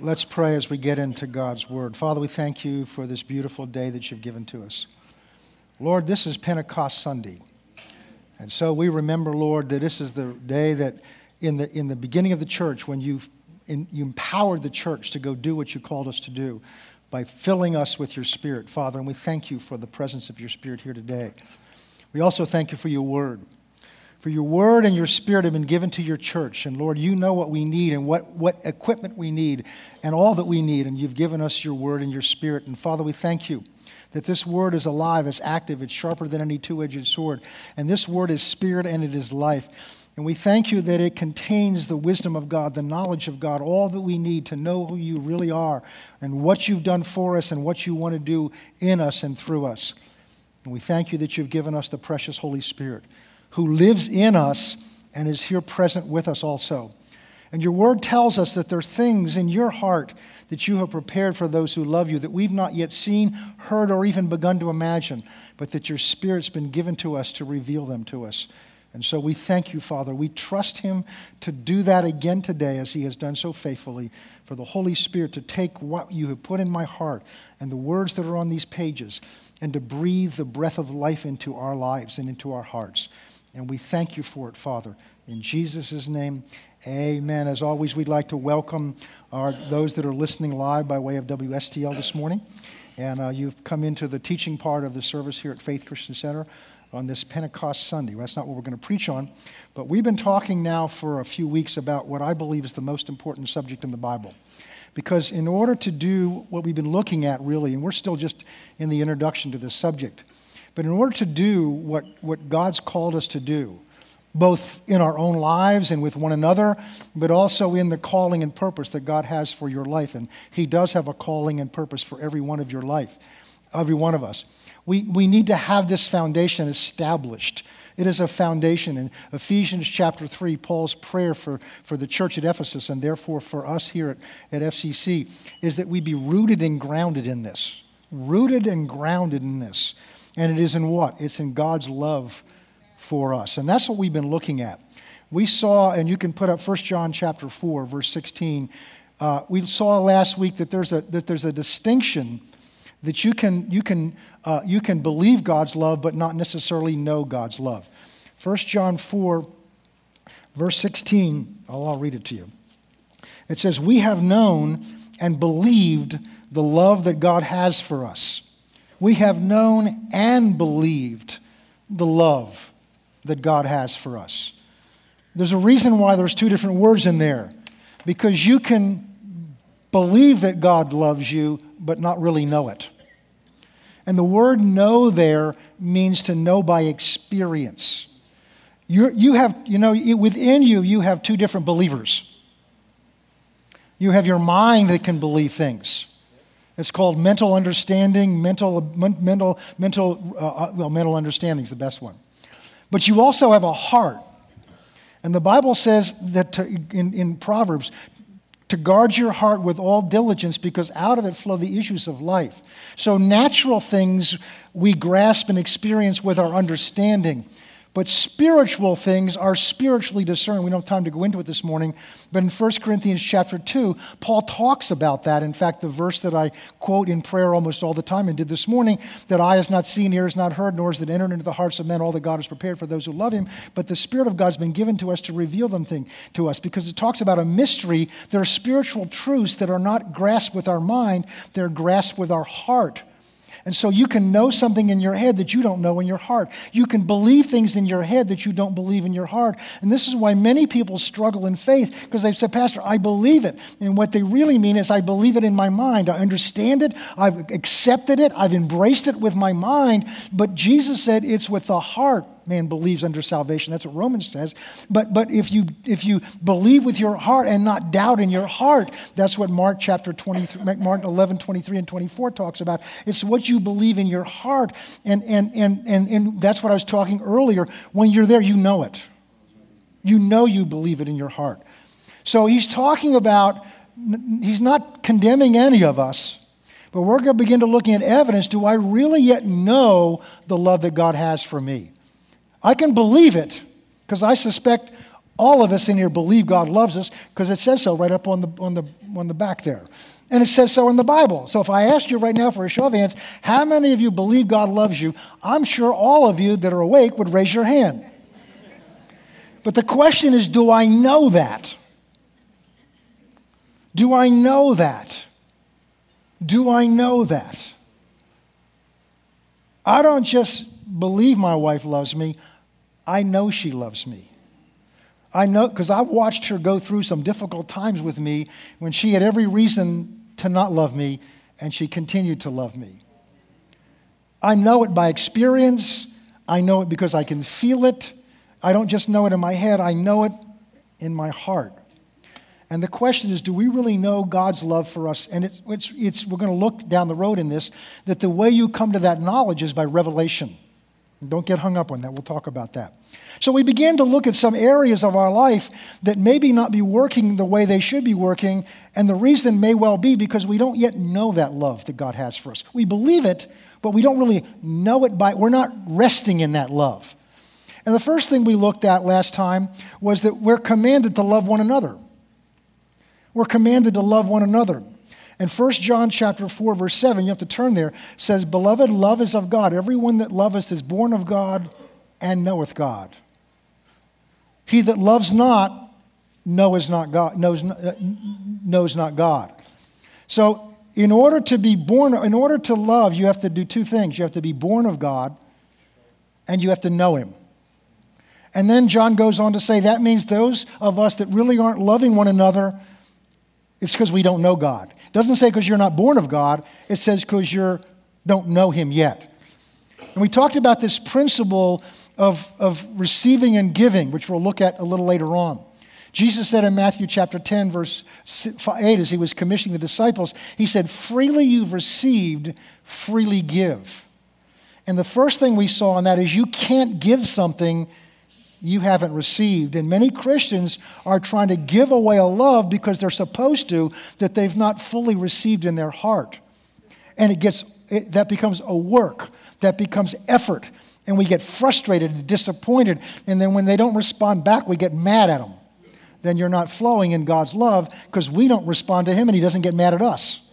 Let's pray as we get into God's Word. Father, we thank you for this beautiful day that you've given to us. Lord, this is Pentecost Sunday. And so we remember, Lord, that this is the day that in the, in the beginning of the church, when you you empowered the church to go do what you called us to do by filling us with your Spirit, Father. And we thank you for the presence of your Spirit here today. We also thank you for your Word. For your word and your spirit have been given to your church. And Lord, you know what we need and what, what equipment we need and all that we need. And you've given us your word and your spirit. And Father, we thank you that this word is alive, it's active, it's sharper than any two edged sword. And this word is spirit and it is life. And we thank you that it contains the wisdom of God, the knowledge of God, all that we need to know who you really are and what you've done for us and what you want to do in us and through us. And we thank you that you've given us the precious Holy Spirit who lives in us and is here present with us also. And your word tells us that there are things in your heart that you have prepared for those who love you that we've not yet seen, heard, or even begun to imagine, but that your Spirit's been given to us to reveal them to us. And so we thank you, Father. We trust Him to do that again today as He has done so faithfully, for the Holy Spirit to take what you have put in my heart and the words that are on these pages and to breathe the breath of life into our lives and into our hearts. And we thank you for it, Father. In Jesus' name, amen. As always, we'd like to welcome our, those that are listening live by way of WSTL this morning. And uh, you've come into the teaching part of the service here at Faith Christian Center on this Pentecost Sunday. That's not what we're going to preach on, but we've been talking now for a few weeks about what I believe is the most important subject in the Bible. Because in order to do what we've been looking at, really, and we're still just in the introduction to this subject, but in order to do what, what God's called us to do, both in our own lives and with one another, but also in the calling and purpose that God has for your life. And He does have a calling and purpose for every one of your life, every one of us. We, we need to have this foundation established. It is a foundation. In Ephesians chapter 3, Paul's prayer for, for the church at Ephesus, and therefore for us here at, at FCC, is that we be rooted and grounded in this. Rooted and grounded in this. And it is in what? It's in God's love for us. And that's what we've been looking at. We saw, and you can put up 1 John chapter 4, verse 16. Uh, we saw last week that there's a, that there's a distinction that you can, you, can, uh, you can believe God's love, but not necessarily know God's love. 1 John 4, verse 16, I'll, I'll read it to you. It says, We have known and believed the love that God has for us we have known and believed the love that God has for us. There's a reason why there's two different words in there. Because you can believe that God loves you, but not really know it. And the word know there means to know by experience. you you have, you know, within you, you have two different believers. You have your mind that can believe things. It's called mental understanding, mental, mental, mental, uh, uh, well, mental understanding is the best one. But you also have a heart. And the Bible says that to, in, in Proverbs, to guard your heart with all diligence because out of it flow the issues of life. So, natural things we grasp and experience with our understanding. But spiritual things are spiritually discerned. We don't have time to go into it this morning, but in 1 Corinthians chapter 2, Paul talks about that. In fact, the verse that I quote in prayer almost all the time and did this morning that eye has not seen, ear has not heard, nor has it entered into the hearts of men all that God has prepared for those who love him. But the Spirit of God has been given to us to reveal them thing, to us because it talks about a mystery. There are spiritual truths that are not grasped with our mind, they're grasped with our heart. And so you can know something in your head that you don't know in your heart. You can believe things in your head that you don't believe in your heart. And this is why many people struggle in faith because they've said, Pastor, I believe it. And what they really mean is, I believe it in my mind. I understand it. I've accepted it. I've embraced it with my mind. But Jesus said it's with the heart man believes under salvation. That's what Romans says. But, but if, you, if you believe with your heart and not doubt in your heart, that's what Mark chapter 23, Mark 11, 23 and 24 talks about. It's what you believe in your heart. And, and, and, and, and that's what I was talking earlier. When you're there, you know it. You know you believe it in your heart. So he's talking about, he's not condemning any of us. But we're going to begin to looking at evidence. Do I really yet know the love that God has for me? I can believe it because I suspect All of us in here believe God loves us because it says so right up on the, on, the, on the back there. And it says so in the Bible. So if I asked you right now for a show of hands, how many of you believe God loves you? I'm sure all of you that are awake would raise your hand. But the question is do I know that? Do I know that? Do I know that? I don't just believe my wife loves me, I know she loves me. I know because I've watched her go through some difficult times with me when she had every reason to not love me and she continued to love me. I know it by experience. I know it because I can feel it. I don't just know it in my head, I know it in my heart. And the question is, do we really know God's love for us? And it's, it's, it's, we're going to look down the road in this, that the way you come to that knowledge is by revelation. Don't get hung up on that. We'll talk about that. So we began to look at some areas of our life that maybe not be working the way they should be working. And the reason may well be because we don't yet know that love that God has for us. We believe it, but we don't really know it by, we're not resting in that love. And the first thing we looked at last time was that we're commanded to love one another. We're commanded to love one another. And 1 John chapter 4, verse 7, you have to turn there, says, Beloved, love is of God. Everyone that loveth is born of God and knoweth God. He that loves not knows not God, knows, uh, knows not God. So in order to be born, in order to love, you have to do two things. You have to be born of God and you have to know him. And then John goes on to say that means those of us that really aren't loving one another it's because we don't know God. Doesn't say because you're not born of God, it says because you don't know Him yet. And we talked about this principle of, of receiving and giving, which we'll look at a little later on. Jesus said in Matthew chapter 10, verse 8, as he was commissioning the disciples, he said, Freely you've received, freely give. And the first thing we saw in that is you can't give something you haven't received. And many Christians are trying to give away a love because they're supposed to that they've not fully received in their heart. And it gets it, that becomes a work, that becomes effort, and we get frustrated and disappointed. And then when they don't respond back, we get mad at them. Then you're not flowing in God's love because we don't respond to Him and He doesn't get mad at us.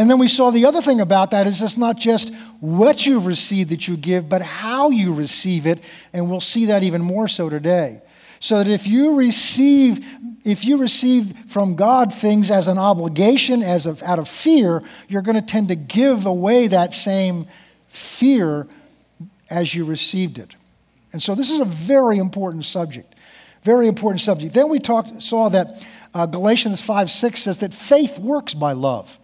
And then we saw the other thing about that is it's not just what you receive that you give, but how you receive it. And we'll see that even more so today. So that if you receive, if you receive from God things as an obligation, as of, out of fear, you're going to tend to give away that same fear as you received it. And so this is a very important subject. Very important subject. Then we talked, saw that uh, Galatians 5 6 says that faith works by love.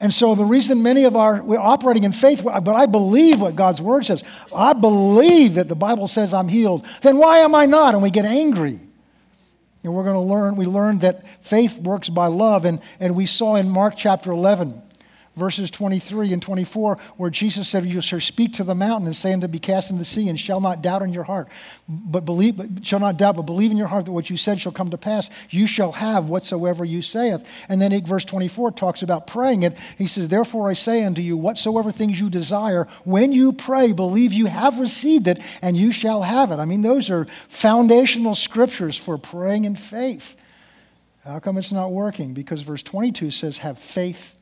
And so the reason many of our we're operating in faith, but I believe what God's word says. I believe that the Bible says I'm healed. Then why am I not? And we get angry. And we're going to learn, we learned that faith works by love. And, and we saw in Mark chapter 11 verses 23 and 24, where Jesus said, You shall speak to the mountain and say unto be cast in the sea, and shall not doubt in your heart, but believe, but shall not doubt, but believe in your heart that what you said shall come to pass. You shall have whatsoever you saith. And then verse 24 talks about praying it. He says, Therefore I say unto you, whatsoever things you desire, when you pray, believe you have received it, and you shall have it. I mean, those are foundational scriptures for praying in faith. How come it's not working? Because verse 22 says, Have faith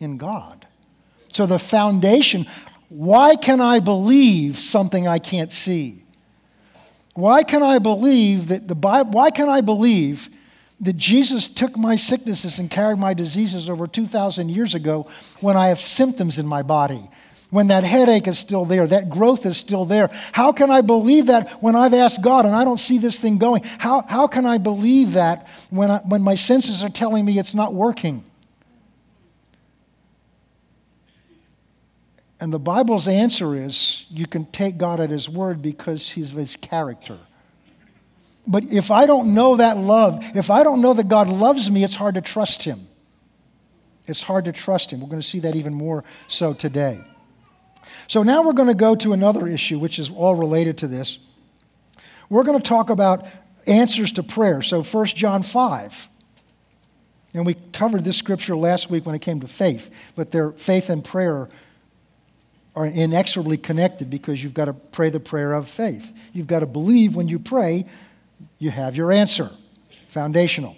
in God. So the foundation why can I believe something I can't see? Why can I believe that the Bible, why can I believe that Jesus took my sicknesses and carried my diseases over 2,000 years ago when I have symptoms in my body? When that headache is still there, that growth is still there. How can I believe that when I've asked God and I don't see this thing going? How, how can I believe that when, I, when my senses are telling me it's not working? And the Bible's answer is you can take God at His word because He's His character. But if I don't know that love, if I don't know that God loves me, it's hard to trust Him. It's hard to trust Him. We're going to see that even more so today. So now we're going to go to another issue, which is all related to this. We're going to talk about answers to prayer. So 1 John 5. And we covered this scripture last week when it came to faith, but their faith and prayer are inexorably connected because you've got to pray the prayer of faith. You've got to believe when you pray, you have your answer. Foundational.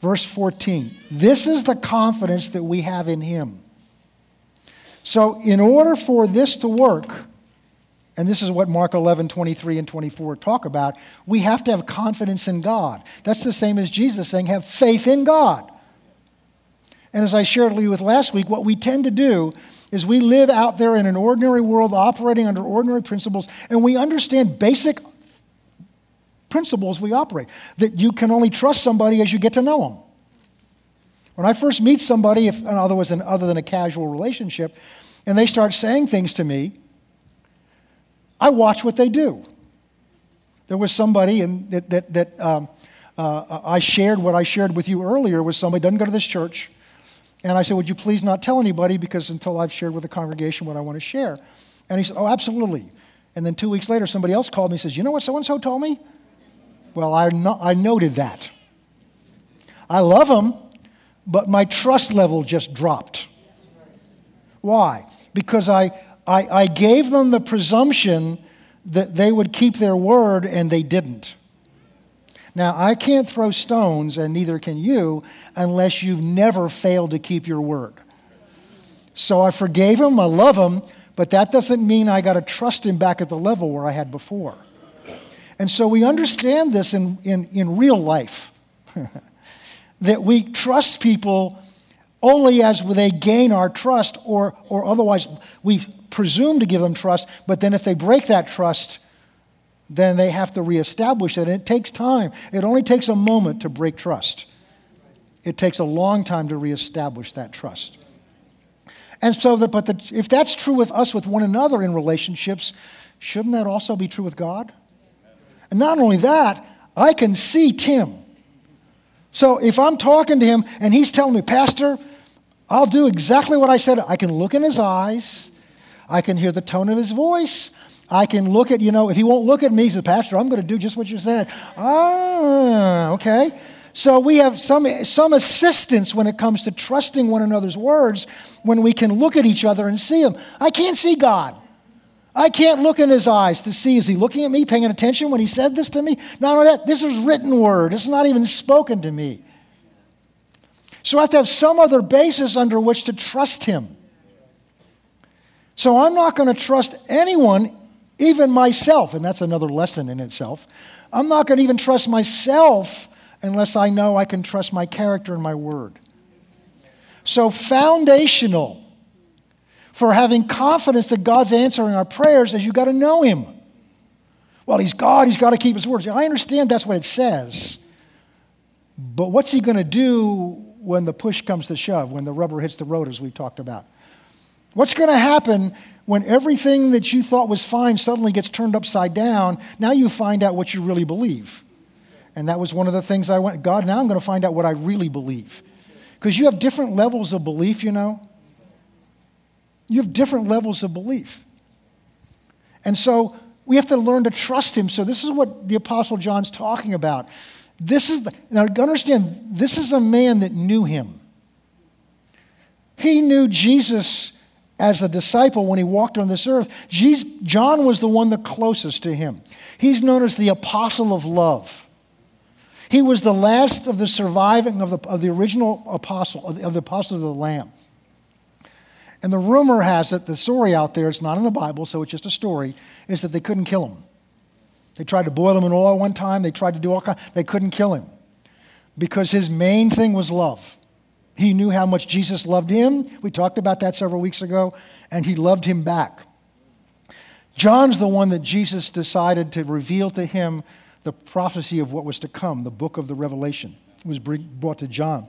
Verse 14 This is the confidence that we have in Him. So, in order for this to work, and this is what Mark 11, 23 and 24 talk about, we have to have confidence in God. That's the same as Jesus saying, have faith in God. And as I shared with you with last week, what we tend to do is we live out there in an ordinary world operating under ordinary principles, and we understand basic principles we operate. That you can only trust somebody as you get to know them. When I first meet somebody, if other, than, other than a casual relationship, and they start saying things to me, I watch what they do. There was somebody and that, that, that um, uh, I shared what I shared with you earlier with somebody, doesn't go to this church. And I said, Would you please not tell anybody because until I've shared with the congregation what I want to share? And he said, Oh, absolutely. And then two weeks later, somebody else called me and says, You know what so and so told me? Well, I, no- I noted that. I love them, but my trust level just dropped. Why? Because I, I, I gave them the presumption that they would keep their word and they didn't. Now, I can't throw stones, and neither can you, unless you've never failed to keep your word. So I forgave him, I love him, but that doesn't mean I got to trust him back at the level where I had before. And so we understand this in, in, in real life that we trust people only as they gain our trust, or, or otherwise we presume to give them trust, but then if they break that trust, then they have to reestablish it. And it takes time. It only takes a moment to break trust. It takes a long time to reestablish that trust. And so, but the, if that's true with us with one another in relationships, shouldn't that also be true with God? And not only that, I can see Tim. So if I'm talking to him and he's telling me, Pastor, I'll do exactly what I said. I can look in his eyes, I can hear the tone of his voice, I can look at, you know, if he won't look at me, he says, Pastor, I'm going to do just what you said. Ah, okay. So we have some, some assistance when it comes to trusting one another's words when we can look at each other and see them. I can't see God. I can't look in his eyes to see, is he looking at me, paying attention when he said this to me? Not only that, this is written word. It's not even spoken to me. So I have to have some other basis under which to trust him. So I'm not going to trust anyone even myself, and that's another lesson in itself. I'm not going to even trust myself unless I know I can trust my character and my word. So, foundational for having confidence that God's answering our prayers is you got to know Him. Well, He's God, He's got to keep His words. I understand that's what it says. But what's He going to do when the push comes to shove, when the rubber hits the road, as we've talked about? What's going to happen when everything that you thought was fine suddenly gets turned upside down? Now you find out what you really believe. And that was one of the things I went, God, now I'm going to find out what I really believe. Because you have different levels of belief, you know. You have different levels of belief. And so we have to learn to trust him. So this is what the Apostle John's talking about. This is the, now understand, this is a man that knew him. He knew Jesus as a disciple when he walked on this earth. Jesus, John was the one the closest to him. He's known as the apostle of love. He was the last of the surviving of the, of the original apostle, of the, of the apostles of the Lamb. And the rumor has it, the story out there, it's not in the Bible, so it's just a story, is that they couldn't kill him. They tried to boil him in oil one time, they tried to do all kinds, they couldn't kill him. Because his main thing was love. He knew how much Jesus loved him. We talked about that several weeks ago, and he loved him back. John's the one that Jesus decided to reveal to him the prophecy of what was to come, the book of the Revelation. It was brought to John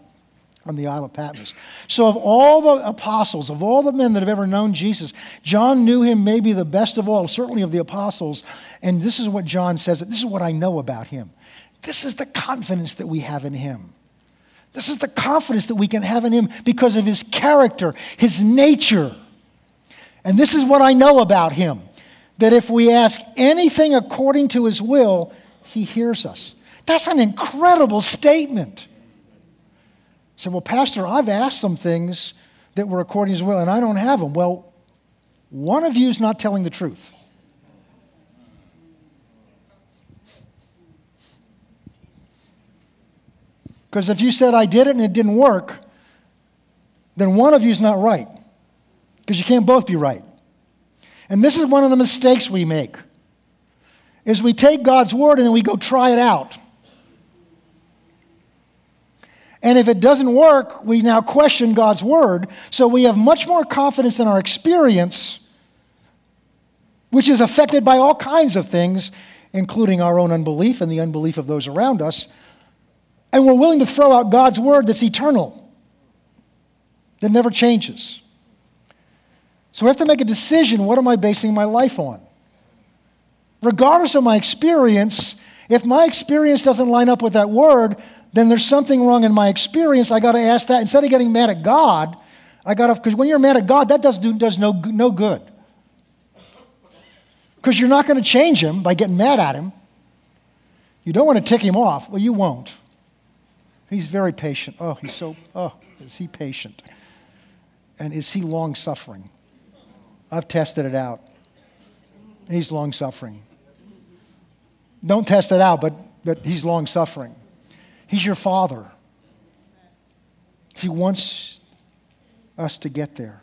on the Isle of Patmos. So, of all the apostles, of all the men that have ever known Jesus, John knew him maybe the best of all, certainly of the apostles. And this is what John says this is what I know about him. This is the confidence that we have in him. This is the confidence that we can have in him because of his character, his nature. And this is what I know about him that if we ask anything according to his will, he hears us. That's an incredible statement. I said, Well, Pastor, I've asked some things that were according to his will and I don't have them. Well, one of you is not telling the truth. Because if you said, I did it and it didn't work, then one of you is not right. Because you can't both be right. And this is one of the mistakes we make. Is we take God's word and we go try it out. And if it doesn't work, we now question God's word. So we have much more confidence in our experience, which is affected by all kinds of things, including our own unbelief and the unbelief of those around us. And we're willing to throw out God's word that's eternal, that never changes. So we have to make a decision what am I basing my life on? Regardless of my experience, if my experience doesn't line up with that word, then there's something wrong in my experience. I got to ask that. Instead of getting mad at God, I got to, because when you're mad at God, that does, do, does no, no good. Because you're not going to change him by getting mad at him. You don't want to tick him off. Well, you won't. He's very patient. Oh, he's so, oh, is he patient? And is he long suffering? I've tested it out. He's long suffering. Don't test it out, but, but he's long suffering. He's your father. He wants us to get there.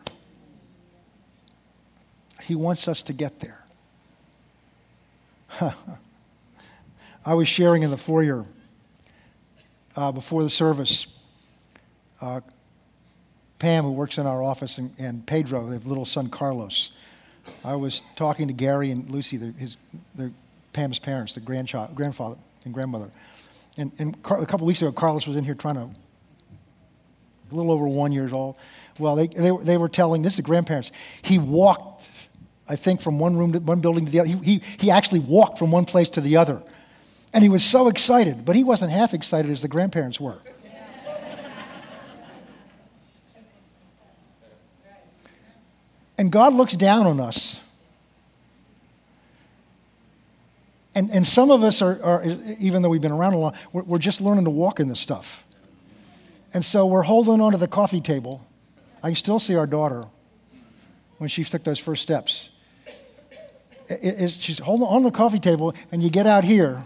He wants us to get there. I was sharing in the foyer uh, before the service. Uh, Pam, who works in our office, and, and Pedro, their little son Carlos. I was talking to Gary and Lucy, their, his, their, Pam's parents, the grandchild, grandfather and grandmother. And, and a couple weeks ago, Carlos was in here trying to, a little over one years old. Well, they, they, they were telling, this is grandparents, he walked, I think, from one room to one building to the other. He, he, he actually walked from one place to the other. And he was so excited, but he wasn't half excited as the grandparents were. and God looks down on us And, and some of us are, are, even though we've been around a long, we're, we're just learning to walk in this stuff. And so we're holding on to the coffee table. I can still see our daughter when she took those first steps. It, it, she's holding on the coffee table, and you get out here.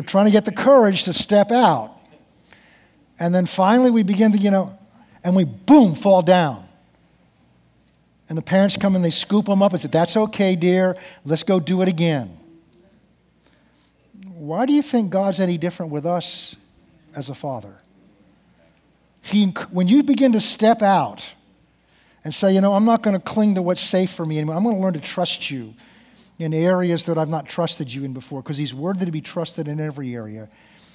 We're trying to get the courage to step out. And then finally, we begin to, you know, and we boom fall down. And the parents come and they scoop them up and say, That's okay, dear. Let's go do it again. Why do you think God's any different with us as a father? He, when you begin to step out and say, You know, I'm not going to cling to what's safe for me anymore, I'm going to learn to trust you in areas that I've not trusted you in before because He's worthy to be trusted in every area.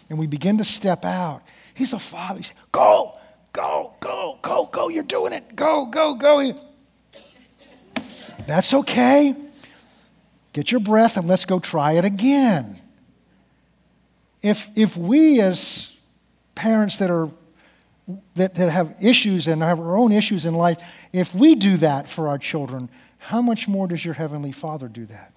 And we begin to step out. He's a father. He says, Go, Go, go, go, go. You're doing it. Go, go, go. That's okay. Get your breath and let's go try it again. If, if we, as parents that, are, that, that have issues and have our own issues in life, if we do that for our children, how much more does your Heavenly Father do that?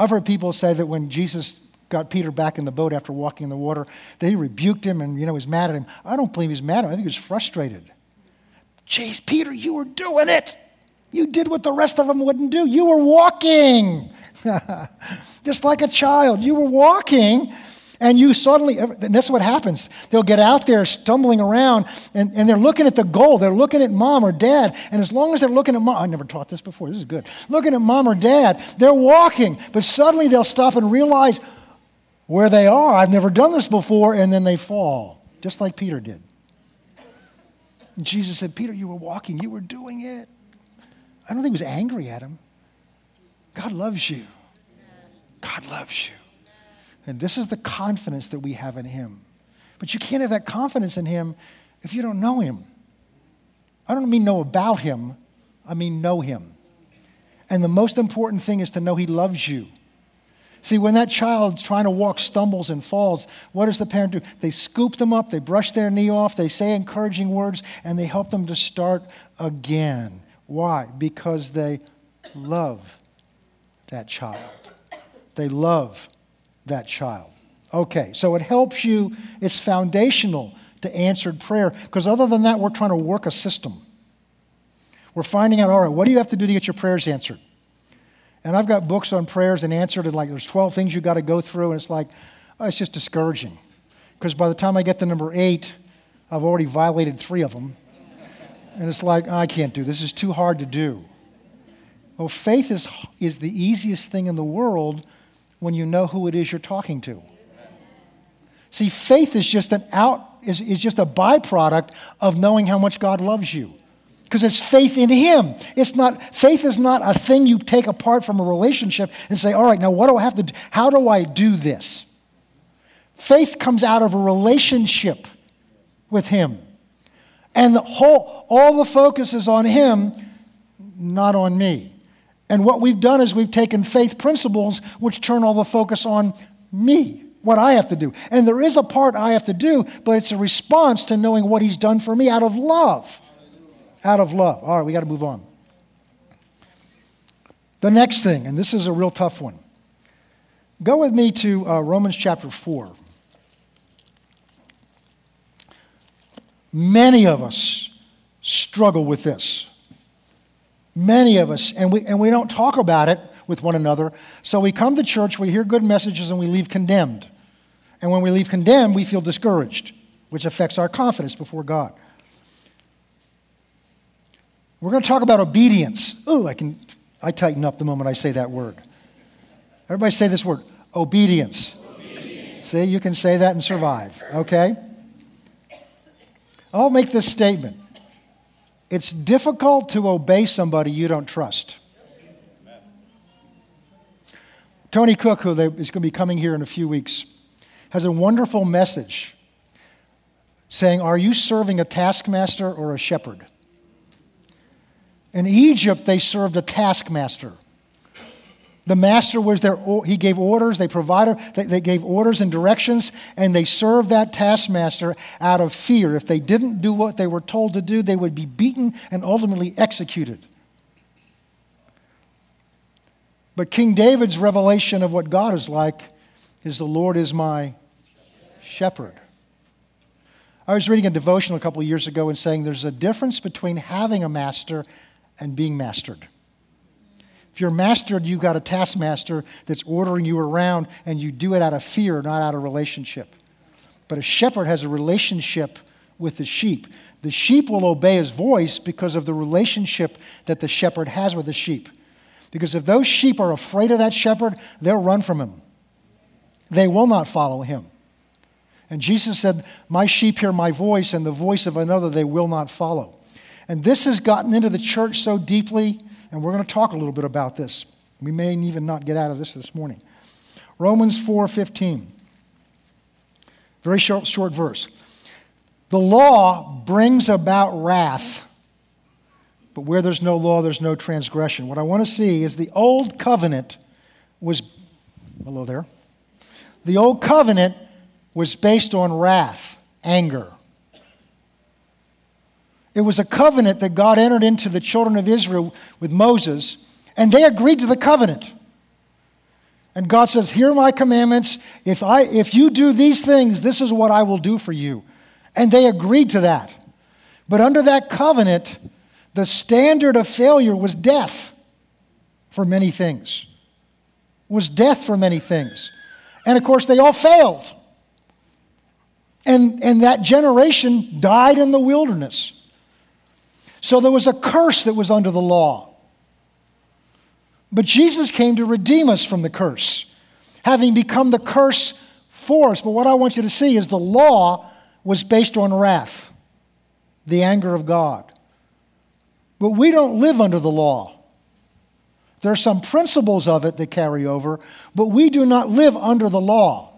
I've heard people say that when Jesus got Peter back in the boat after walking in the water, that he rebuked him and, you know, was mad at him. I don't believe he's mad at him. I think he was frustrated. Jeez, Peter, you were doing it. You did what the rest of them wouldn't do. You were walking. Just like a child. You were walking and you suddenly, and that's what happens. They'll get out there stumbling around and, and they're looking at the goal. They're looking at mom or dad. And as long as they're looking at mom, I never taught this before. This is good. Looking at mom or dad, they're walking. But suddenly they'll stop and realize, where they are. I've never done this before, and then they fall, just like Peter did. And Jesus said, Peter, you were walking, you were doing it. I don't think he was angry at him. God loves you. God loves you. And this is the confidence that we have in him. But you can't have that confidence in him if you don't know him. I don't mean know about him, I mean know him. And the most important thing is to know he loves you. See, when that child trying to walk stumbles and falls, what does the parent do? They scoop them up, they brush their knee off, they say encouraging words, and they help them to start again. Why? Because they love that child. They love that child. Okay, so it helps you, it's foundational to answered prayer, because other than that, we're trying to work a system. We're finding out, all right, what do you have to do to get your prayers answered? And I've got books on prayers and answered, and like there's 12 things you got to go through, and it's like, oh, it's just discouraging. Because by the time I get to number eight, I've already violated three of them. And it's like, oh, I can't do this. This is too hard to do. Well, faith is, is the easiest thing in the world when you know who it is you're talking to. See, faith is just an out is, is just a byproduct of knowing how much God loves you. Because it's faith in Him. It's not faith is not a thing you take apart from a relationship and say, all right, now what do I have to do? How do I do this? Faith comes out of a relationship with Him. And the whole, all the focus is on Him, not on me. And what we've done is we've taken faith principles which turn all the focus on me, what I have to do. And there is a part I have to do, but it's a response to knowing what He's done for me out of love. Out of love. All right, we got to move on. The next thing, and this is a real tough one. Go with me to uh, Romans chapter 4. Many of us struggle with this. Many of us, and we, and we don't talk about it with one another. So we come to church, we hear good messages, and we leave condemned. And when we leave condemned, we feel discouraged, which affects our confidence before God. We're going to talk about obedience. Oh, I can I tighten up the moment I say that word. Everybody say this word, obedience. obedience. See, you can say that and survive, okay? I'll make this statement. It's difficult to obey somebody you don't trust. Tony Cooke, who is going to be coming here in a few weeks, has a wonderful message saying, Are you serving a taskmaster or a shepherd? In Egypt, they served a taskmaster. The master was there, he gave orders, they provided, they gave orders and directions, and they served that taskmaster out of fear. If they didn't do what they were told to do, they would be beaten and ultimately executed. But King David's revelation of what God is like is the Lord is my shepherd. I was reading a devotional a couple years ago and saying there's a difference between having a master and being mastered. If you're mastered, you've got a taskmaster that's ordering you around, and you do it out of fear, not out of relationship. But a shepherd has a relationship with the sheep. The sheep will obey his voice because of the relationship that the shepherd has with the sheep. Because if those sheep are afraid of that shepherd, they'll run from him. They will not follow him. And Jesus said, My sheep hear my voice, and the voice of another they will not follow. And this has gotten into the church so deeply, and we're going to talk a little bit about this. We may even not get out of this this morning. Romans 4:15. Very short, short verse. The law brings about wrath, but where there's no law, there's no transgression. What I want to see is the old covenant was, hello there. The old covenant was based on wrath, anger. It was a covenant that God entered into the children of Israel with Moses, and they agreed to the covenant. And God says, Here are my commandments. If, I, if you do these things, this is what I will do for you. And they agreed to that. But under that covenant, the standard of failure was death for many things. Was death for many things. And of course, they all failed. And, and that generation died in the wilderness. So there was a curse that was under the law. But Jesus came to redeem us from the curse, having become the curse for us. But what I want you to see is the law was based on wrath, the anger of God. But we don't live under the law. There are some principles of it that carry over, but we do not live under the law.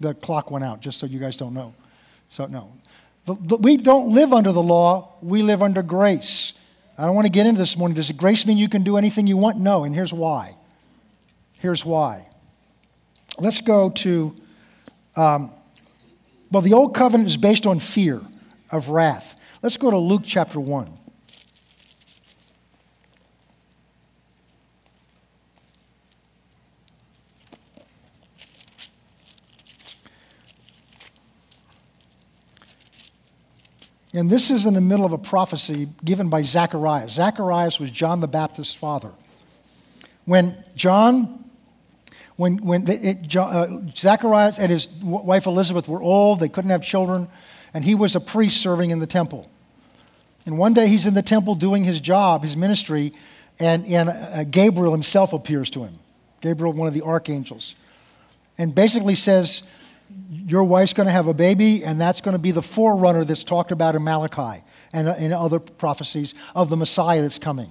The clock went out, just so you guys don't know. So, no. We don't live under the law, we live under grace. I don't want to get into this morning. Does grace mean you can do anything you want? No, and here's why. Here's why. Let's go to, um, well, the old covenant is based on fear of wrath. Let's go to Luke chapter 1. And this is in the middle of a prophecy given by Zacharias. Zacharias was John the Baptist's father. When John, when, when it, uh, Zacharias and his wife Elizabeth were old, they couldn't have children, and he was a priest serving in the temple. And one day he's in the temple doing his job, his ministry, and, and uh, Gabriel himself appears to him. Gabriel, one of the archangels. And basically says, Your wife's going to have a baby, and that's going to be the forerunner that's talked about in Malachi and in uh, other prophecies of the Messiah that's coming.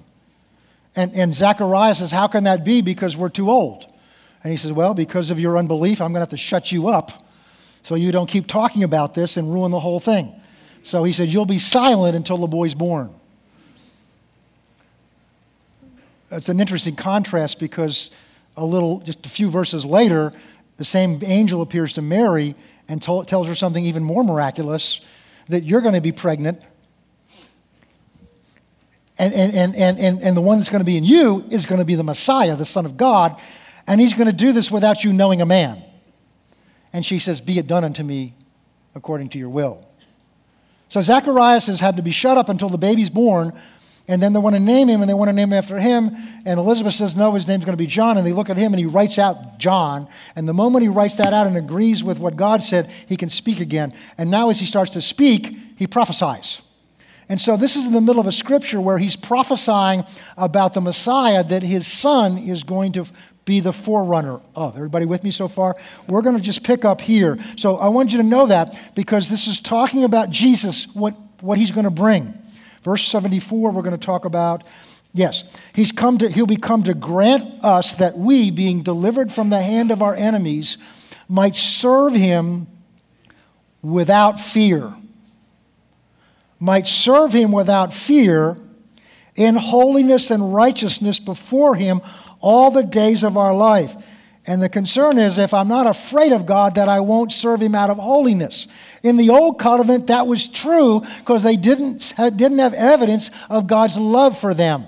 And, and Zechariah says, How can that be? Because we're too old. And he says, Well, because of your unbelief, I'm going to have to shut you up so you don't keep talking about this and ruin the whole thing. So he said, You'll be silent until the boy's born. It's an interesting contrast because a little, just a few verses later, the same angel appears to Mary and tells her something even more miraculous that you're going to be pregnant. And, and, and, and, and, and the one that's going to be in you is going to be the Messiah, the Son of God. And he's going to do this without you knowing a man. And she says, Be it done unto me according to your will. So Zacharias has had to be shut up until the baby's born and then they want to name him, and they want to name him after him. And Elizabeth says, No, his name's going to be John. And they look at him, and he writes out John. And the moment he writes that out and agrees with what God said, he can speak again. And now, as he starts to speak, he prophesies. And so, this is in the middle of a scripture where he's prophesying about the Messiah that his son is going to be the forerunner of. Everybody with me so far? We're going to just pick up here. So, I want you to know that because this is talking about Jesus, what, what he's going to bring. Verse 74, we're going to talk about. Yes, he's come to, he'll be come to grant us that we, being delivered from the hand of our enemies, might serve him without fear. Might serve him without fear in holiness and righteousness before him all the days of our life. And the concern is if I'm not afraid of God, that I won't serve him out of holiness. In the old covenant, that was true because they didn't, didn't have evidence of God's love for them.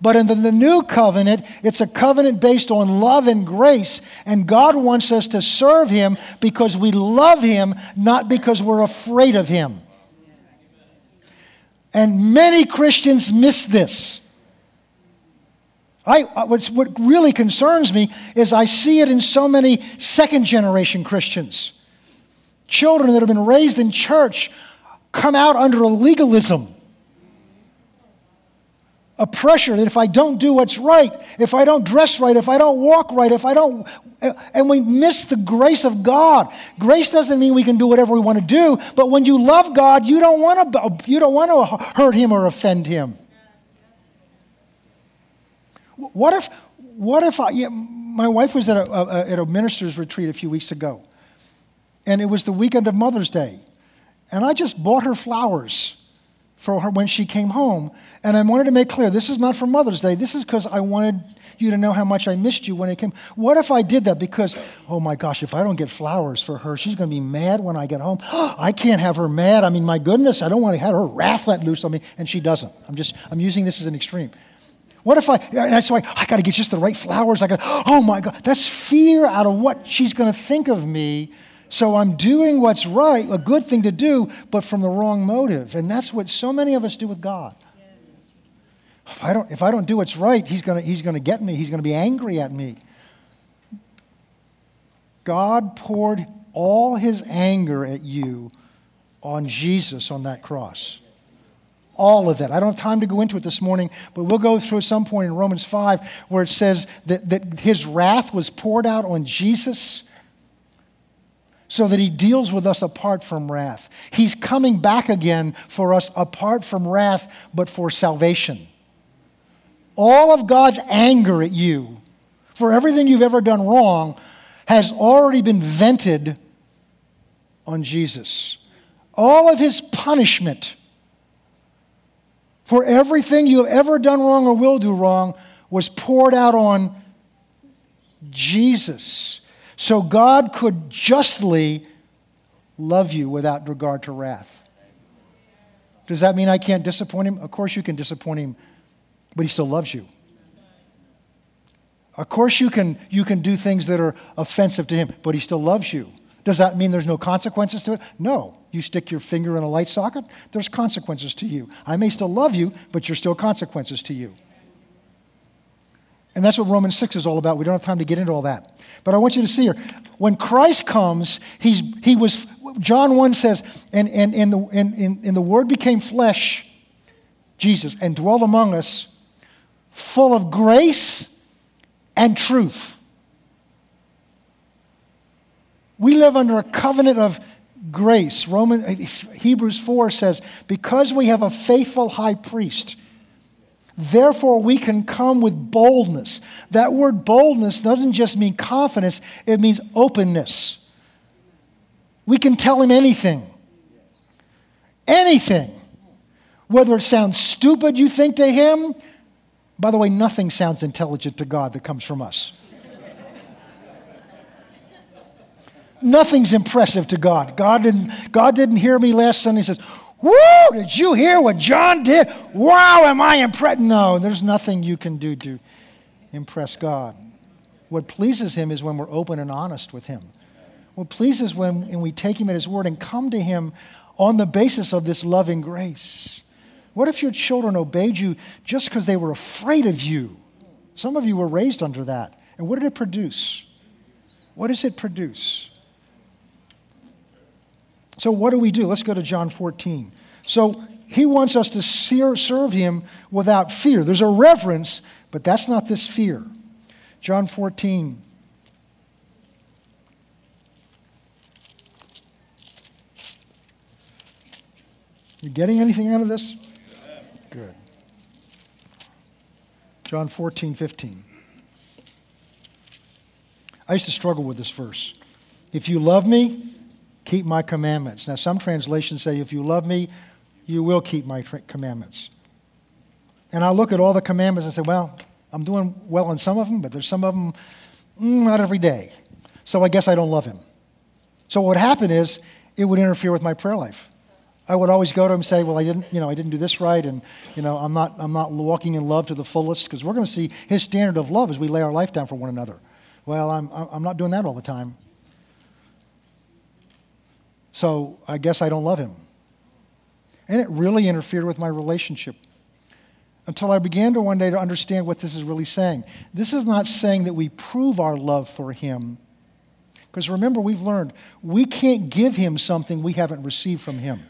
But in the, the, new covenant, it's a covenant based on love and grace. And God wants us to serve Him because we love Him, not because we're afraid of Him. And many Christians miss this. I, what's, what really concerns me is I see it in so many second generation Christians. Children that have been raised in church come out under a legalism, a pressure that if I don't do what's right, if I don't dress right, if I don't walk right, if I don't, and we miss the grace of God. Grace doesn't mean we can do whatever we want to do, but when you love God, you don't want to, you don't want to hurt Him or offend Him. What if, what if I, yeah, my wife was at a, a, at a minister's retreat a few weeks ago, and it was the weekend of Mother's Day. And I just bought her flowers for her when she came home. And I wanted to make clear this is not for Mother's Day. This is because I wanted you to know how much I missed you when it came. What if I did that? Because, oh my gosh, if I don't get flowers for her, she's going to be mad when I get home. I can't have her mad. I mean, my goodness, I don't want to have her wrath let loose on me. And she doesn't. I'm just, I'm using this as an extreme. What if I, and that's I got to get just the right flowers. I got, oh my God, that's fear out of what she's going to think of me. So I'm doing what's right, a good thing to do, but from the wrong motive. And that's what so many of us do with God. If I don't, if I don't do what's right, he's going he's going to get me. He's going to be angry at me. God poured all his anger at you on Jesus on that cross all of that. I don't have time to go into it this morning, but we'll go through some point in Romans 5 where it says that, that his wrath was poured out on Jesus so that he deals with us apart from wrath. He's coming back again for us apart from wrath, but for salvation. All of God's anger at you for everything you've ever done wrong has already been vented on Jesus. All of his punishment for everything you have ever done wrong or will do wrong was poured out on Jesus. So God could justly love you without regard to wrath. Does that mean I can't disappoint him? Of course you can disappoint him, but he still loves you. Of course you can, you can do things that are offensive to him, but he still loves you. Does that mean there's no consequences to it? No. You stick your finger in a light socket, there's consequences to you. I may still love you, but you're still consequences to you. And that's what Romans 6 is all about. We don't have time to get into all that. But I want you to see here. When Christ comes, he's, he was, John 1 says, and, and, and, the, and, and, and the Word became flesh, Jesus, and dwelt among us, full of grace and truth. We live under a covenant of grace. Roman, Hebrews 4 says, because we have a faithful high priest, therefore we can come with boldness. That word boldness doesn't just mean confidence, it means openness. We can tell him anything. Anything. Whether it sounds stupid, you think to him. By the way, nothing sounds intelligent to God that comes from us. Nothing's impressive to God. God didn't, God didn't hear me last Sunday. He says, Woo, did you hear what John did? Wow, am I impressed? No, there's nothing you can do to impress God. What pleases Him is when we're open and honest with Him. What pleases when, when we take Him at His word and come to Him on the basis of this loving grace. What if your children obeyed you just because they were afraid of you? Some of you were raised under that. And what did it produce? What does it produce? So, what do we do? Let's go to John 14. So, he wants us to serve him without fear. There's a reverence, but that's not this fear. John 14. You getting anything out of this? Good. John 14, 15. I used to struggle with this verse. If you love me, keep my commandments. Now, some translations say, if you love me, you will keep my commandments. And I look at all the commandments and say, well, I'm doing well in some of them, but there's some of them mm, not every day. So I guess I don't love him. So what would happen is it would interfere with my prayer life. I would always go to him and say, well, I didn't, you know, I didn't do this right, and you know, I'm not, I'm not walking in love to the fullest, because we're going to see his standard of love as we lay our life down for one another. Well, I'm, I'm not doing that all the time. So I guess I don't love him. And it really interfered with my relationship until I began to one day to understand what this is really saying. This is not saying that we prove our love for him. Because remember, we've learned we can't give him something we haven't received from him.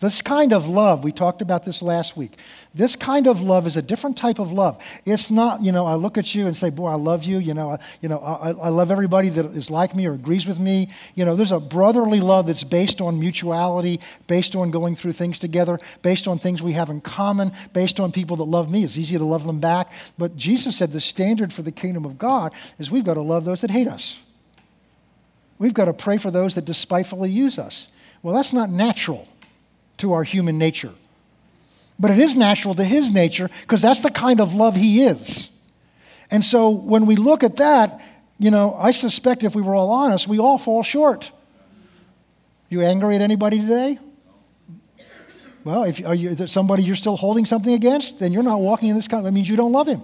This kind of love, we talked about this last week. This kind of love is a different type of love. It's not, you know, I look at you and say, boy, I love you. You know, I, you know, I, I love everybody that is like me or agrees with me. You know, there's a brotherly love that's based on mutuality, based on going through things together, based on things we have in common, based on people that love me. It's easy to love them back. But Jesus said the standard for the kingdom of God is we've got to love those that hate us. We've got to pray for those that despitefully use us. Well, that's not natural to our human nature. But it is natural to his nature because that's the kind of love he is. And so when we look at that, you know, I suspect if we were all honest, we all fall short. You angry at anybody today? Well, if are you somebody you're still holding something against, then you're not walking in this kind. That means you don't love him.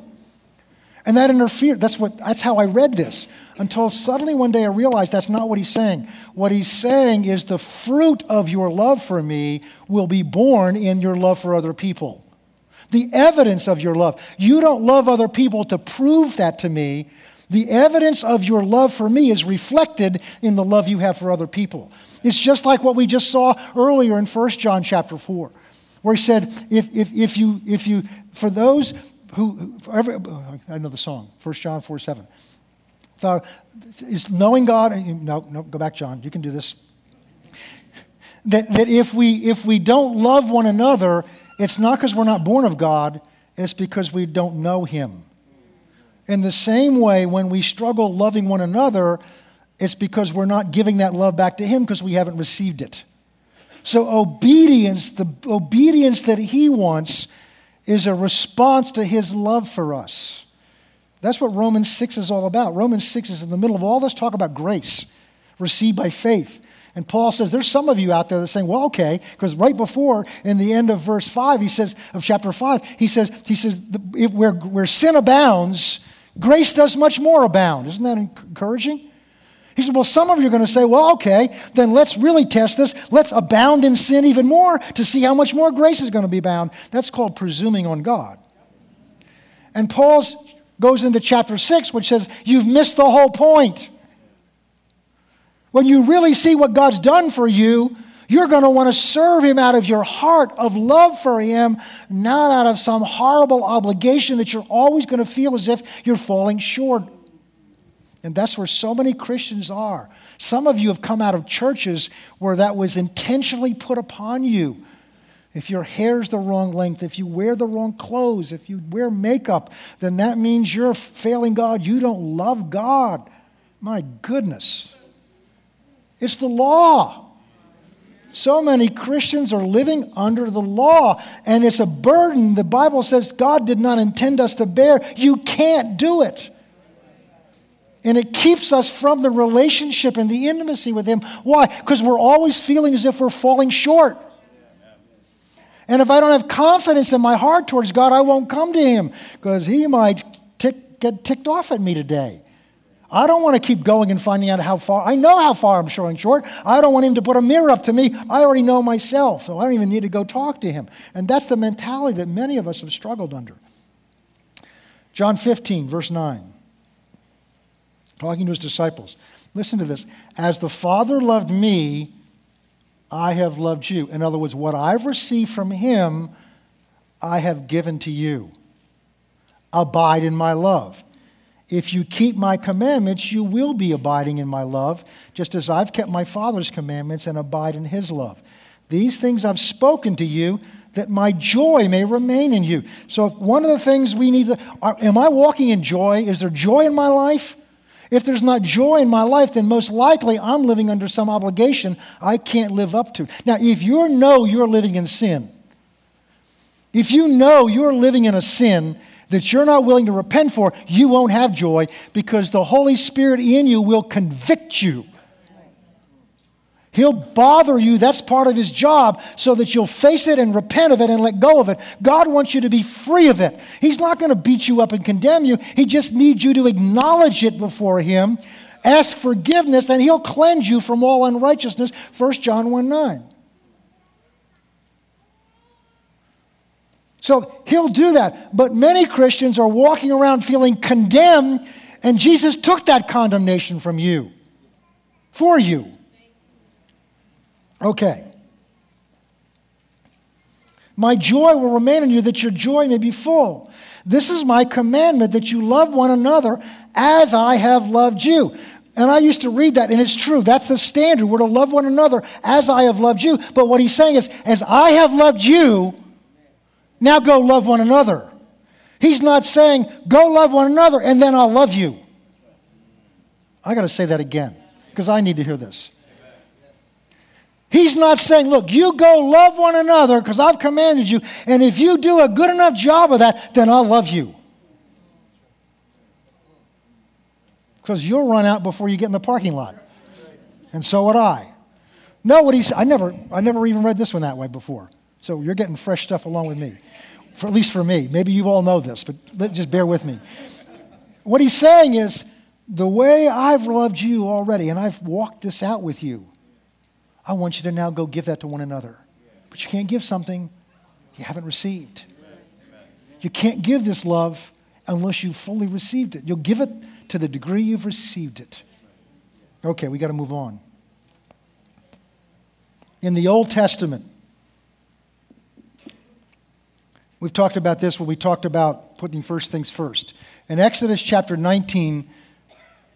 And that interfered. That's, what, that's how I read this until suddenly one day I realized that's not what he's saying. What he's saying is the fruit of your love for me will be borne in your love for other people. The evidence of your love. You don't love other people to prove that to me. The evidence of your love for me is reflected in the love you have for other people. It's just like what we just saw earlier in 1 John chapter 4, where he said, if, if, if, you, if you, for those who, every, oh, I know the song, 1 John 4 7. So, is knowing God, no, no, go back, John, you can do this. That, that if, we, if we don't love one another, it's not because we're not born of God, it's because we don't know Him. In the same way, when we struggle loving one another, it's because we're not giving that love back to Him because we haven't received it. So, obedience, the obedience that He wants, is a response to his love for us. That's what Romans 6 is all about. Romans 6 is in the middle of all this talk about grace received by faith. And Paul says, There's some of you out there that are saying, Well, okay, because right before, in the end of verse 5, he says, of chapter 5, he says, he says where, where sin abounds, grace does much more abound. Isn't that encouraging? He said, Well, some of you are going to say, Well, okay, then let's really test this. Let's abound in sin even more to see how much more grace is going to be bound. That's called presuming on God. And Paul goes into chapter 6, which says, You've missed the whole point. When you really see what God's done for you, you're going to want to serve Him out of your heart of love for Him, not out of some horrible obligation that you're always going to feel as if you're falling short. And that's where so many Christians are. Some of you have come out of churches where that was intentionally put upon you. If your hair's the wrong length, if you wear the wrong clothes, if you wear makeup, then that means you're failing God. You don't love God. My goodness. It's the law. So many Christians are living under the law, and it's a burden the Bible says God did not intend us to bear. You can't do it. And it keeps us from the relationship and the intimacy with Him. Why? Because we're always feeling as if we're falling short. And if I don't have confidence in my heart towards God, I won't come to Him because He might tick, get ticked off at me today. I don't want to keep going and finding out how far. I know how far I'm showing short. I don't want him to put a mirror up to me. I already know myself, so I don't even need to go talk to him. And that's the mentality that many of us have struggled under. John 15, verse 9, talking to his disciples. Listen to this. As the Father loved me, I have loved you. In other words, what I've received from him, I have given to you. Abide in my love. If you keep my commandments, you will be abiding in my love, just as I've kept my Father's commandments and abide in his love. These things I've spoken to you that my joy may remain in you. So, one of the things we need to are, am I walking in joy? Is there joy in my life? If there's not joy in my life, then most likely I'm living under some obligation I can't live up to. Now, if you know you're living in sin, if you know you're living in a sin that you're not willing to repent for, you won't have joy because the Holy Spirit in you will convict you. He'll bother you. That's part of his job so that you'll face it and repent of it and let go of it. God wants you to be free of it. He's not going to beat you up and condemn you. He just needs you to acknowledge it before him, ask forgiveness, and he'll cleanse you from all unrighteousness. 1 John 1 9. So he'll do that. But many Christians are walking around feeling condemned, and Jesus took that condemnation from you, for you. Okay. My joy will remain in you, that your joy may be full. This is my commandment that you love one another as I have loved you. And I used to read that, and it's true. That's the standard. We're to love one another as I have loved you. But what he's saying is, as I have loved you, now go love one another. He's not saying, go love one another and then I'll love you. I got to say that again because I need to hear this. He's not saying, look, you go love one another because I've commanded you, and if you do a good enough job of that, then I'll love you. Because you'll run out before you get in the parking lot. And so would I. No, what he said, I never, I never even read this one that way before. So you're getting fresh stuff along with me, for, at least for me. Maybe you all know this, but let, just bear with me. What he's saying is, the way I've loved you already, and I've walked this out with you, I want you to now go give that to one another. But you can't give something you haven't received. You can't give this love unless you've fully received it. You'll give it to the degree you've received it. Okay, we got to move on. In the Old Testament, We've talked about this when we talked about putting first things first. In Exodus chapter 19,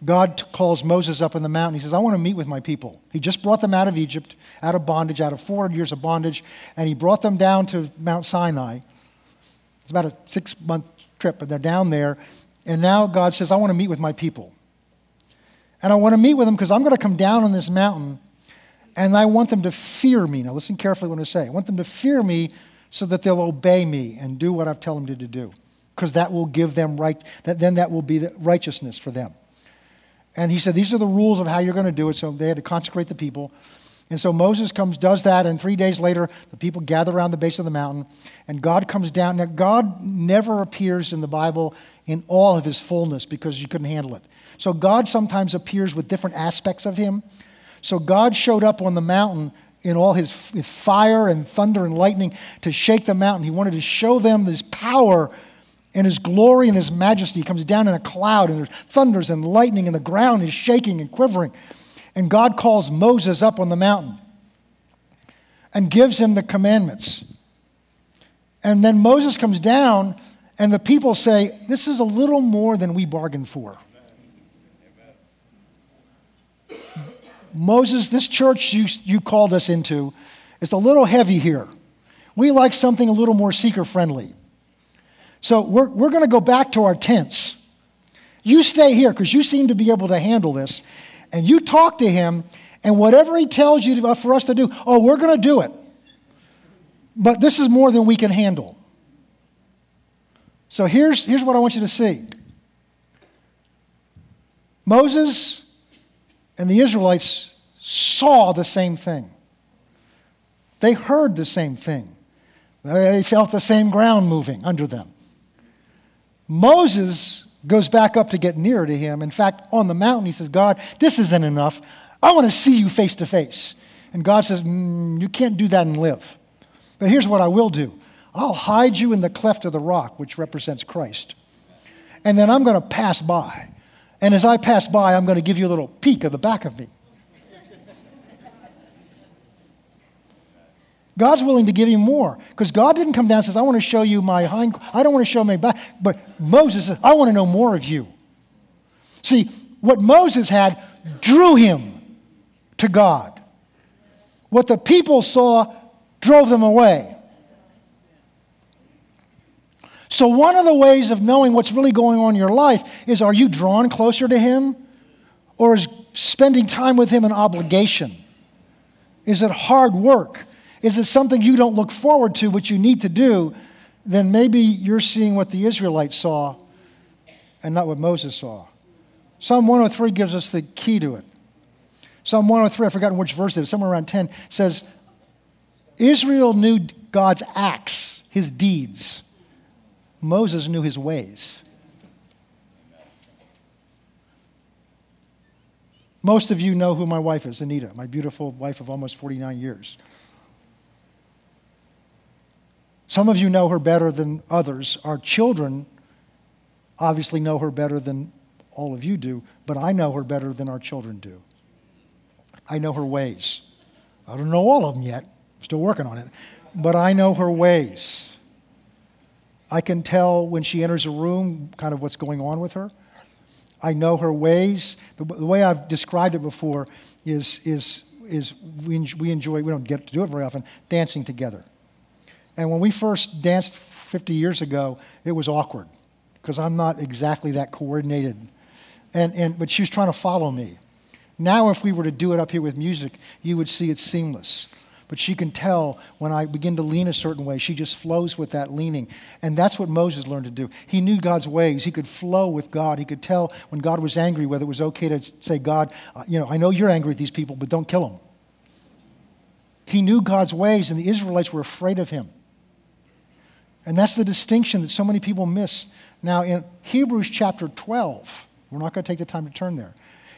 God calls Moses up in the mountain. He says, I want to meet with my people. He just brought them out of Egypt, out of bondage, out of 400 years of bondage, and he brought them down to Mount Sinai. It's about a six month trip, but they're down there. And now God says, I want to meet with my people. And I want to meet with them because I'm going to come down on this mountain and I want them to fear me. Now, listen carefully what I say. I want them to fear me so that they'll obey me and do what I've told them to do. Because that will give them right, that, then that will be the righteousness for them. And he said, These are the rules of how you're going to do it. So they had to consecrate the people. And so Moses comes, does that, and three days later, the people gather around the base of the mountain, and God comes down. Now, God never appears in the Bible in all of his fullness because you couldn't handle it. So, God sometimes appears with different aspects of him. So, God showed up on the mountain in all his, fire and thunder and lightning to shake the mountain. He wanted to show them this power and his glory and his majesty. Comes down in a cloud, and there's thunders and lightning, and the ground is shaking and quivering. And God calls Moses up on the mountain and gives him the commandments. And then Moses comes down, and the people say, This is a little more than we bargained for. Moses, this church you, you called us into is a little heavy here. We like something a little more seeker friendly. So we're, we're going to go back to our tents. You stay here because you seem to be able to handle this and you talk to him, and whatever he tells you to, uh, for us to do, oh, we're going to do it. But this is more than we can handle. So here's, here's what I want you to see Moses and the Israelites saw the same thing, they heard the same thing, they felt the same ground moving under them. Moses goes back up to get nearer to him. In fact, on the mountain, he says, God, this isn't enough. I want to see you face to face. And God says, mm, You can't do that and live. But here's what I will do I'll hide you in the cleft of the rock, which represents Christ. And then I'm going to pass by. And as I pass by, I'm going to give you a little peek of the back of me. God's willing to give him more because God didn't come down and says, I want to show you my hind, I don't want to show my back. But Moses says, I want to know more of you. See, what Moses had drew him to God. What the people saw drove them away. So, one of the ways of knowing what's really going on in your life is are you drawn closer to Him? Or is spending time with Him an obligation? Is it hard work? Is it something you don't look forward to, but you need to do? Then maybe you're seeing what the Israelites saw and not what Moses saw. Psalm 103 gives us the key to it. Psalm 103, I've forgotten which verse it is, somewhere around 10, says, Israel knew God's acts, his deeds. Moses knew his ways. Most of you know who my wife is, Anita, my beautiful wife of almost 49 years. Some of you know her better than others. Our children obviously know her better than all of you do, but I know her better than our children do. I know her ways. I don't know all of them yet. I'm still working on it. But I know her ways. I can tell when she enters a room kind of what's going on with her. I know her ways. The, the way I've described it before is, is, is we, we enjoy, we don't get to do it very often, dancing together. And when we first danced 50 years ago, it was awkward because I'm not exactly that coordinated. And, and, but she was trying to follow me. Now, if we were to do it up here with music, you would see it's seamless. But she can tell when I begin to lean a certain way, she just flows with that leaning. And that's what Moses learned to do. He knew God's ways. He could flow with God. He could tell when God was angry whether it was okay to say, God, uh, you know, I know you're angry with these people, but don't kill them. He knew God's ways, and the Israelites were afraid of him. And that's the distinction that so many people miss. Now, in Hebrews chapter 12, we're not going to take the time to turn there.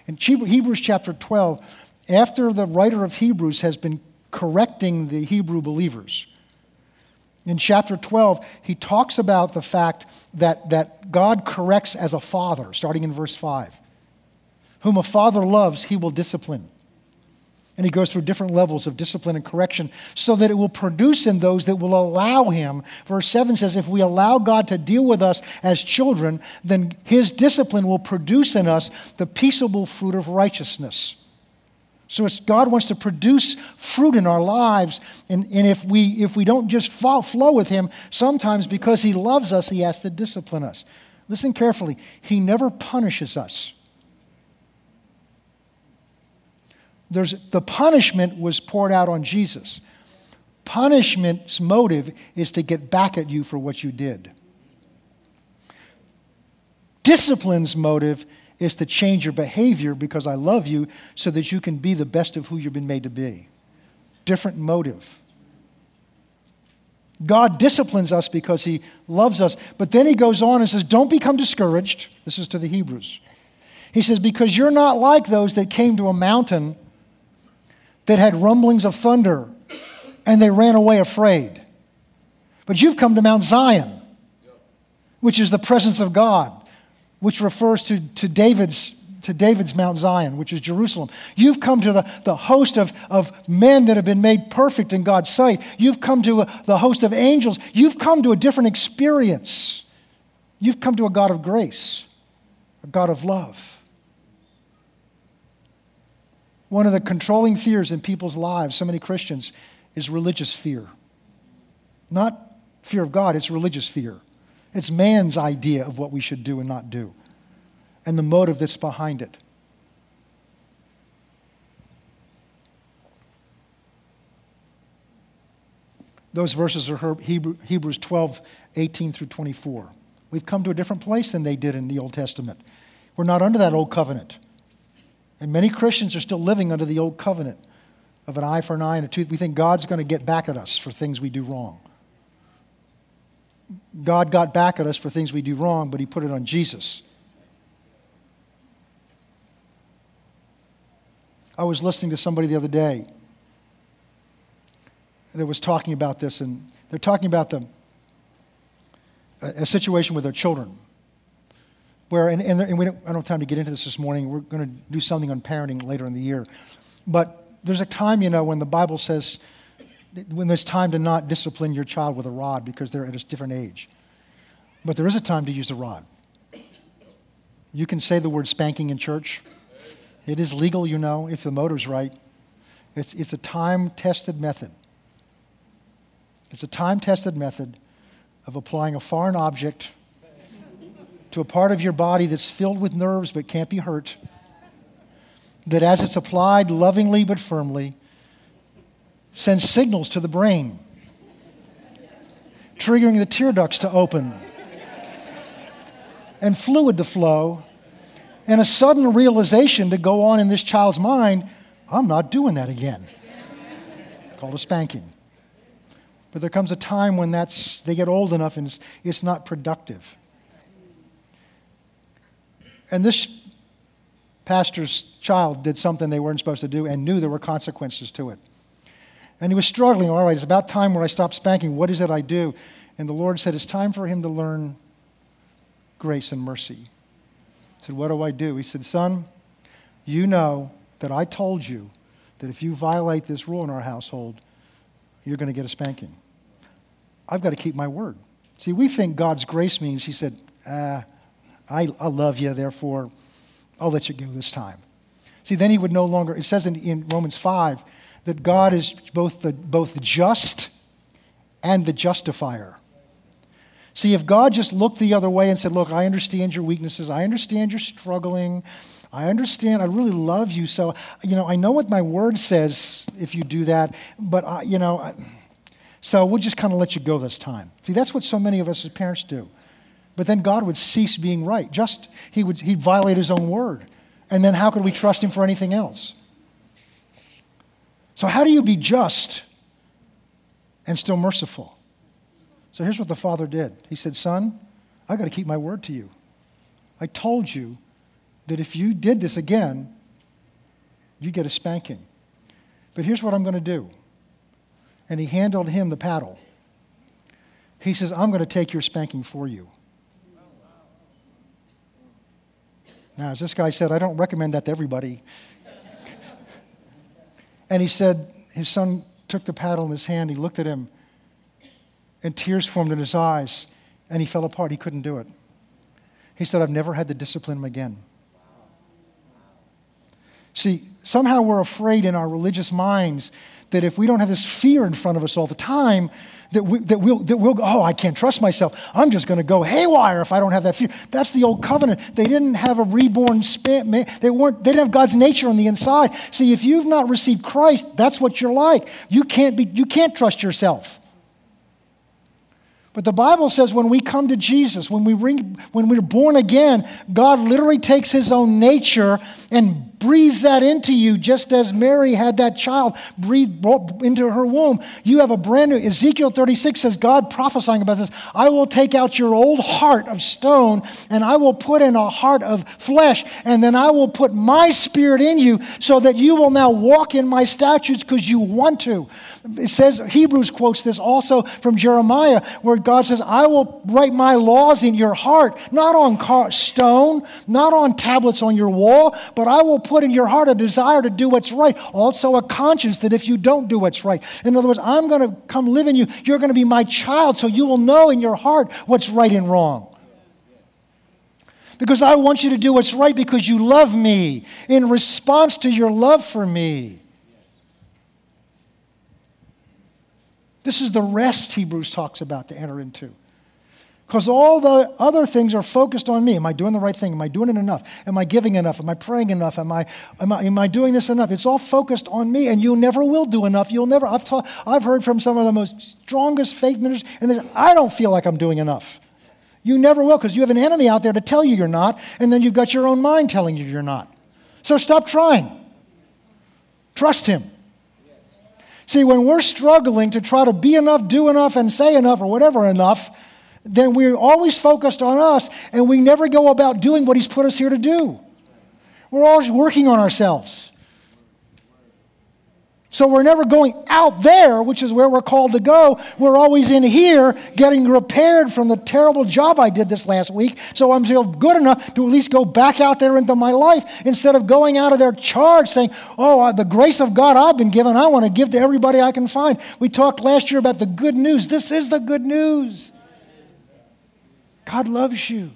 In Hebrews chapter 12, after the writer of Hebrews has been correcting the Hebrew believers, in chapter 12, he talks about the fact that, that God corrects as a father, starting in verse 5. Whom a father loves, he will discipline. And he goes through different levels of discipline and correction so that it will produce in those that will allow him. Verse 7 says, If we allow God to deal with us as children, then his discipline will produce in us the peaceable fruit of righteousness. So it's, God wants to produce fruit in our lives. And, and if, we, if we don't just fall, flow with him, sometimes because he loves us, he has to discipline us. Listen carefully. He never punishes us. There's, the punishment was poured out on Jesus. Punishment's motive is to get back at you for what you did. Discipline's motive is to change your behavior because I love you so that you can be the best of who you've been made to be. different motive. God disciplines us because he loves us. But then he goes on and says, Don't become discouraged. This is to the Hebrews. He says, Because you're not like those that came to a mountain that had rumblings of thunder and they ran away afraid. But you've come to Mount Zion, which is the presence of God, which refers to, to David's to David's Mount Zion, which is Jerusalem. You've come to the, the host of, of men that have been made perfect in God's sight. You've come to a, the host of angels. You've come to a different experience. You've come to a God of grace, a God of love. One of the controlling fears in people's lives, so many Christians, is religious fear. Not fear of God, it's religious fear. It's man's idea of what we should do and not do, and the motive that's behind it. Those verses are Hebrews 12, 18 through 24. We've come to a different place than they did in the Old Testament. We're not under that old covenant. And many Christians are still living under the old covenant of an eye for an eye and a tooth. We think God's going to get back at us for things we do wrong. God got back at us for things we do wrong, but He put it on Jesus. I was listening to somebody the other day that was talking about this, and they're talking about the, a, situation with their children. Where, and, and, and we don't, I don't have time to get into this this morning. We're going to do something on parenting later in the year. But there's a time, you know, when the Bible says when there's time to not discipline your child with a rod because they're at a different age. But there is a time to use a rod. You can say the word spanking in church. It is legal, you know, if the motor's right. It's, it's a time tested method. It's a time tested method of applying a foreign object to a part of your body that's filled with nerves but can't be hurt. That as it's applied lovingly but firmly, sends signals to the brain, triggering the tear ducts to open and fluid to flow, and a sudden realization to go on in this child's mind I'm not doing that again. Called a spanking. But there comes a time when that's, they get old enough and it's, it's not productive. And this pastor's child did something they weren't supposed to do and knew there were consequences to it. And he was struggling. All right, it's about time where I stop spanking. What is it I do? And the Lord said, It's time for him to learn grace and mercy. I said, What do I do? He said, Son, you know that I told you that if you violate this rule in our household, you're going to get a spanking. I've got to keep my word. See, we think God's grace means He said, ah, I, I love you, therefore I'll let you go this time. See, then He would no longer, it says in, in Romans 5, that God is both the, both just and the justifier. See, if God just looked the other way and said, Look, I understand your weaknesses, I understand you're struggling, I understand, I really love you, so, you know, I know what my word says if you do that, but, I, you know, I, so we'll just kind of let you go this time. See, that's what so many of us as parents do. But then God would cease being right. Just, he would, he'd violate his own word. And then how could we trust him for anything else? So, how do you be just and still merciful? So, here's what the father did He said, Son, I got to keep my word to you. I told you that if you did this again, you'd get a spanking. But here's what I'm going to do. And he handled him the paddle. He says, I'm going to take your spanking for you. Now, as this guy said, I don't recommend that to everybody. And he said, his son took the paddle in his hand, he looked at him, and tears formed in his eyes, and he fell apart. He couldn't do it. He said, I've never had to discipline him again. See, somehow we're afraid in our religious minds that if we don't have this fear in front of us all the time, that, we, that, we'll, that we'll go, oh, I can't trust myself. I'm just going to go haywire if I don't have that fear. That's the old covenant. They didn't have a reborn spirit. They, weren't, they didn't have God's nature on the inside. See, if you've not received Christ, that's what you're like. You can't, be, you can't trust yourself. But the Bible says when we come to Jesus, when, we ring, when we're born again, God literally takes his own nature and breathes that into you just as Mary had that child breathed into her womb. You have a brand new, Ezekiel 36 says, God prophesying about this, I will take out your old heart of stone and I will put in a heart of flesh, and then I will put my spirit in you so that you will now walk in my statutes because you want to. It says, Hebrews quotes this also from Jeremiah, where God says, I will write my laws in your heart, not on car- stone, not on tablets on your wall, but I will put in your heart a desire to do what's right. Also, a conscience that if you don't do what's right, in other words, I'm going to come live in you. You're going to be my child, so you will know in your heart what's right and wrong. Because I want you to do what's right because you love me in response to your love for me. This is the rest Hebrews talks about to enter into. Because all the other things are focused on me. Am I doing the right thing? Am I doing it enough? Am I giving enough? Am I praying enough? Am I, am I, am I doing this enough? It's all focused on me, and you never will do enough. You'll never. I've, ta- I've heard from some of the most strongest faith ministers, and they say, I don't feel like I'm doing enough. You never will, because you have an enemy out there to tell you you're not, and then you've got your own mind telling you you're not. So stop trying. Trust Him. See, when we're struggling to try to be enough, do enough, and say enough, or whatever enough, then we're always focused on us and we never go about doing what He's put us here to do. We're always working on ourselves. So we're never going out there, which is where we're called to go. We're always in here getting repaired from the terrible job I did this last week. So I'm still good enough to at least go back out there into my life instead of going out of their charge saying, Oh, uh, the grace of God I've been given, I want to give to everybody I can find. We talked last year about the good news. This is the good news. God loves you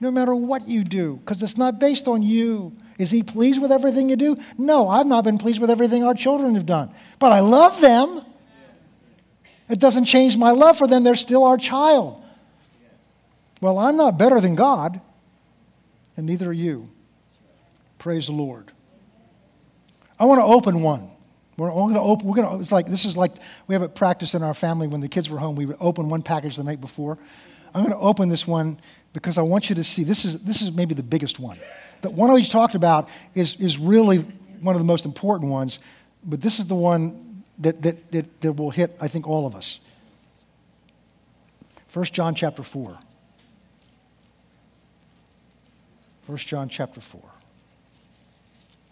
no matter what you do because it's not based on you. Is he pleased with everything you do? No, I've not been pleased with everything our children have done. But I love them. It doesn't change my love for them. They're still our child. Well, I'm not better than God, and neither are you. Praise the Lord. I want to open one. We're going to open. We're going to. It's like this is like we have a practice in our family when the kids were home. We would open one package the night before. I'm going to open this one because I want you to see. This is this is maybe the biggest one. The one I just talked about is, is really one of the most important ones, but this is the one that, that, that, that will hit, I think, all of us. 1 John chapter 4. 1 John chapter 4.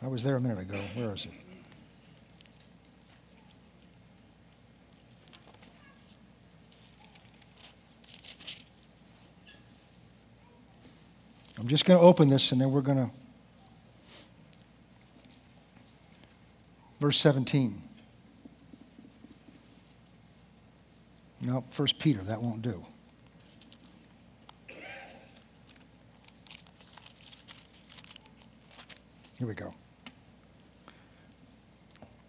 I was there a minute ago. Where is it? I'm just going to open this and then we're going to. Verse 17. No, First Peter, that won't do. Here we go.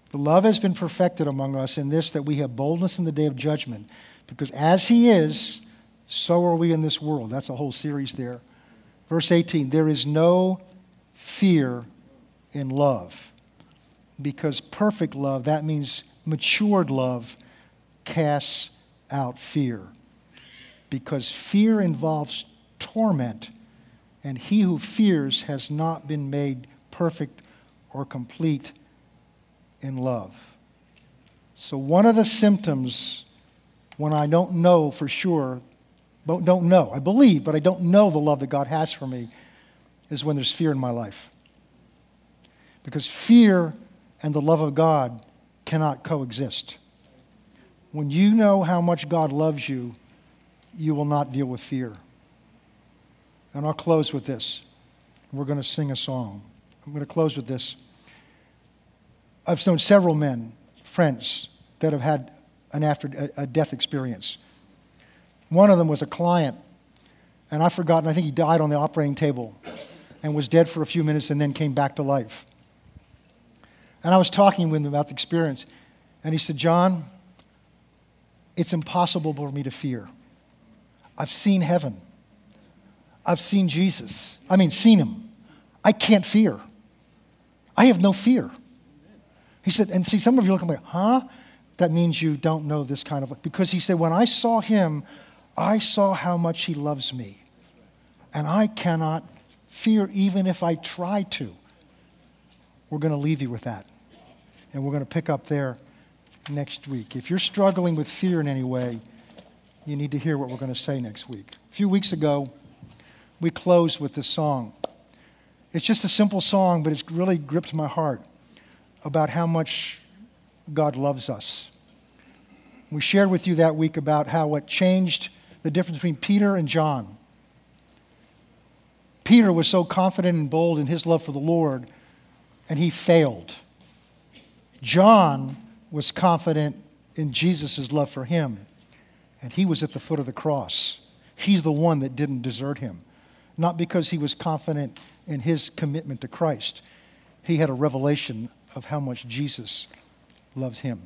The love has been perfected among us in this that we have boldness in the day of judgment, because as He is, so are we in this world. That's a whole series there. Verse 18 there is no fear in love. Because perfect love, that means matured love, casts out fear. Because fear involves torment, and he who fears has not been made perfect or complete in love. So, one of the symptoms when I don't know for sure don't know. I believe, but I don't know the love that God has for me is when there's fear in my life. Because fear and the love of God cannot coexist. When you know how much God loves you, you will not deal with fear. And I'll close with this. We're going to sing a song. I'm going to close with this. I've known several men, friends, that have had an after a death experience. One of them was a client, and I've forgotten, I think he died on the operating table and was dead for a few minutes and then came back to life. And I was talking with him about the experience, and he said, John, it's impossible for me to fear. I've seen heaven. I've seen Jesus. I mean, seen him. I can't fear. I have no fear. He said, and see, some of you look at me, huh? That means you don't know this kind of, because he said, when I saw him, I saw how much He loves me. And I cannot fear even if I try to. we're going to leave you with that. And we're going to pick up there next week. If you're struggling with fear in any way, you need to hear what we're going to say next week. A few weeks ago, we closed with this song. It's just a simple song, but it's really gripped my heart about how much God loves us. We shared with you that week about how what changed the difference between Peter and John. Peter was so confident and bold in his love for the Lord, and he failed. John was confident in Jesus' love for him, and he was at the foot of the cross. He's the one that didn't desert him, not because he was confident in his commitment to Christ. He had a revelation of how much Jesus loves him.